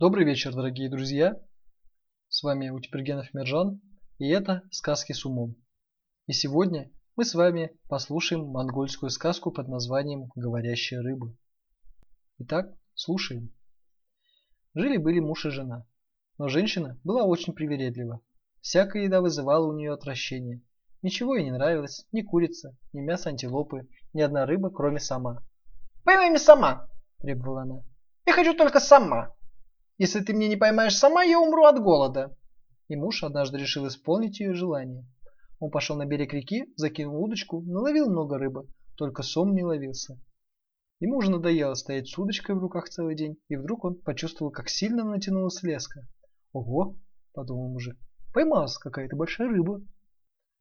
Добрый вечер, дорогие друзья! С вами Утипергенов Мержан, и это «Сказки с умом». И сегодня мы с вами послушаем монгольскую сказку под названием «Говорящая рыба». Итак, слушаем. Жили-были муж и жена, но женщина была очень привередлива. Всякая еда вызывала у нее отвращение. Ничего ей не нравилось, ни курица, ни мясо антилопы, ни одна рыба, кроме сама. «Поймай меня сама!» – требовала она. «Я хочу только сама!» Если ты мне не поймаешь сама, я умру от голода. И муж однажды решил исполнить ее желание. Он пошел на берег реки, закинул удочку, наловил много рыбы, только сом не ловился. Ему уже надоело стоять с удочкой в руках целый день, и вдруг он почувствовал, как сильно натянулась леска. «Ого!» – подумал мужик. «Поймалась какая-то большая рыба!»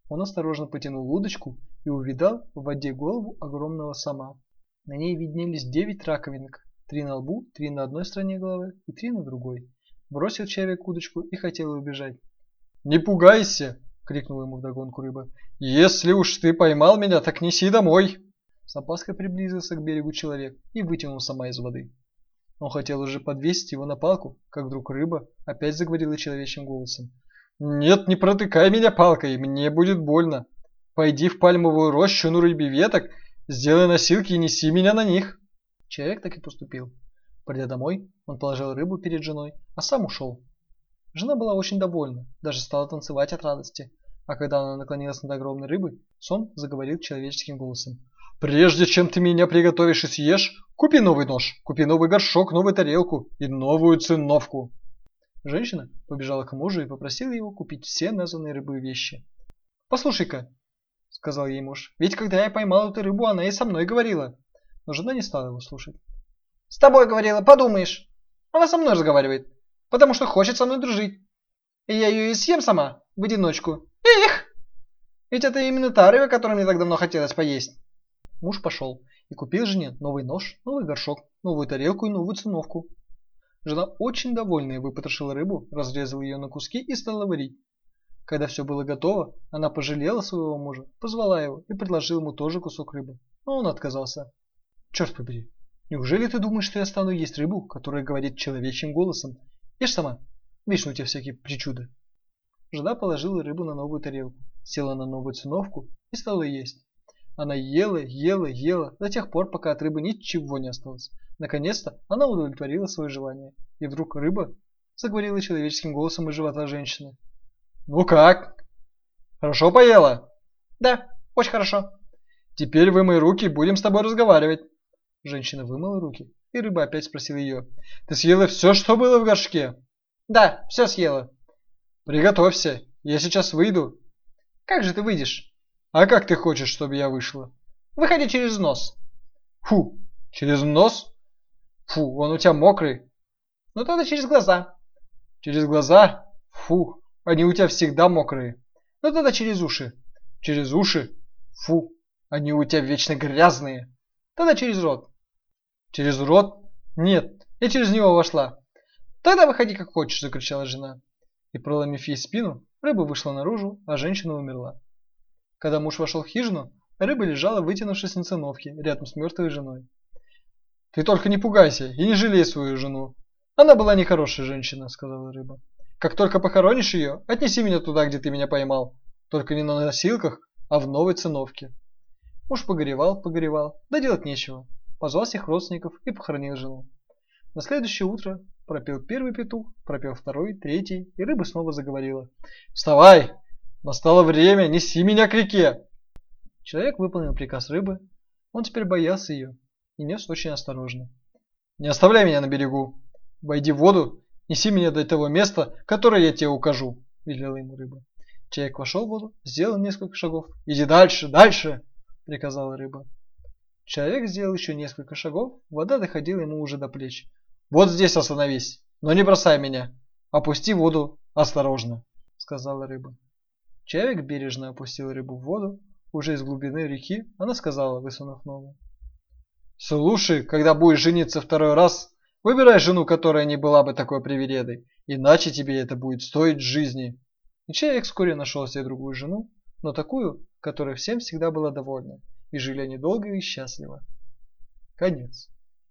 Он осторожно потянул удочку и увидал в воде голову огромного сома. На ней виднелись девять раковинок, Три на лбу, три на одной стороне головы и три на другой. Бросил человек удочку и хотел убежать. «Не пугайся!» — крикнул ему вдогонку рыба. «Если уж ты поймал меня, так неси домой!» С опаской приблизился к берегу человек и вытянул сама из воды. Он хотел уже подвесить его на палку, как вдруг рыба опять заговорила человечьим голосом. «Нет, не протыкай меня палкой, мне будет больно. Пойди в пальмовую рощу на рыбе веток, сделай носилки и неси меня на них». Человек так и поступил. Придя домой, он положил рыбу перед женой, а сам ушел. Жена была очень довольна, даже стала танцевать от радости. А когда она наклонилась над огромной рыбой, сон заговорил человеческим голосом. «Прежде чем ты меня приготовишь и съешь, купи новый нож, купи новый горшок, новую тарелку и новую циновку». Женщина побежала к мужу и попросила его купить все названные рыбы вещи. «Послушай-ка», — сказал ей муж, — «ведь когда я поймал эту рыбу, она и со мной говорила но жена не стала его слушать. «С тобой говорила, подумаешь. Она со мной разговаривает, потому что хочет со мной дружить. И я ее и съем сама, в одиночку. Эх! Ведь это именно та рыба, которую мне так давно хотелось поесть». Муж пошел и купил жене новый нож, новый горшок, новую тарелку и новую циновку. Жена очень довольная выпотрошила рыбу, разрезала ее на куски и стала варить. Когда все было готово, она пожалела своего мужа, позвала его и предложила ему тоже кусок рыбы, но он отказался. Черт побери, неужели ты думаешь, что я стану есть рыбу, которая говорит человечьим голосом? Ешь сама, вечно у тебя всякие причуды. Жена положила рыбу на новую тарелку, села на новую циновку и стала есть. Она ела, ела, ела, до тех пор, пока от рыбы ничего не осталось. Наконец-то она удовлетворила свое желание. И вдруг рыба заговорила человеческим голосом из живота женщины. «Ну как? Хорошо поела?» «Да, очень хорошо». «Теперь вымой руки, будем с тобой разговаривать». Женщина вымыла руки, и рыба опять спросила ее. «Ты съела все, что было в горшке?» «Да, все съела». «Приготовься, я сейчас выйду». «Как же ты выйдешь?» «А как ты хочешь, чтобы я вышла?» «Выходи через нос». «Фу, через нос? Фу, он у тебя мокрый». «Ну тогда через глаза». «Через глаза? Фу, они у тебя всегда мокрые». «Ну тогда через уши». «Через уши? Фу, они у тебя вечно грязные». «Тогда через рот». Через рот? Нет, я через него вошла. Тогда выходи как хочешь, закричала жена. И проломив ей спину, рыба вышла наружу, а женщина умерла. Когда муж вошел в хижину, рыба лежала, вытянувшись на циновке, рядом с мертвой женой. Ты только не пугайся и не жалей свою жену. Она была нехорошая женщина, сказала рыба. Как только похоронишь ее, отнеси меня туда, где ты меня поймал. Только не на носилках, а в новой циновке. Муж погоревал, погоревал, да делать нечего позвал всех родственников и похоронил жену. На следующее утро пропел первый петух, пропел второй, третий, и рыба снова заговорила. «Вставай! Настало время, неси меня к реке!» Человек выполнил приказ рыбы. Он теперь боялся ее и нес очень осторожно. «Не оставляй меня на берегу! Войди в воду, неси меня до того места, которое я тебе укажу!» – велела ему рыба. Человек вошел в воду, сделал несколько шагов. «Иди дальше, дальше!» – приказала рыба. Человек сделал еще несколько шагов, вода доходила ему уже до плеч. «Вот здесь остановись, но не бросай меня. Опусти воду осторожно», — сказала рыба. Человек бережно опустил рыбу в воду. Уже из глубины реки она сказала, высунув ногу. «Слушай, когда будешь жениться второй раз, выбирай жену, которая не была бы такой привередой, иначе тебе это будет стоить жизни». И человек вскоре нашел себе другую жену, но такую, которая всем всегда была довольна и жили они долго и счастливо. Конец.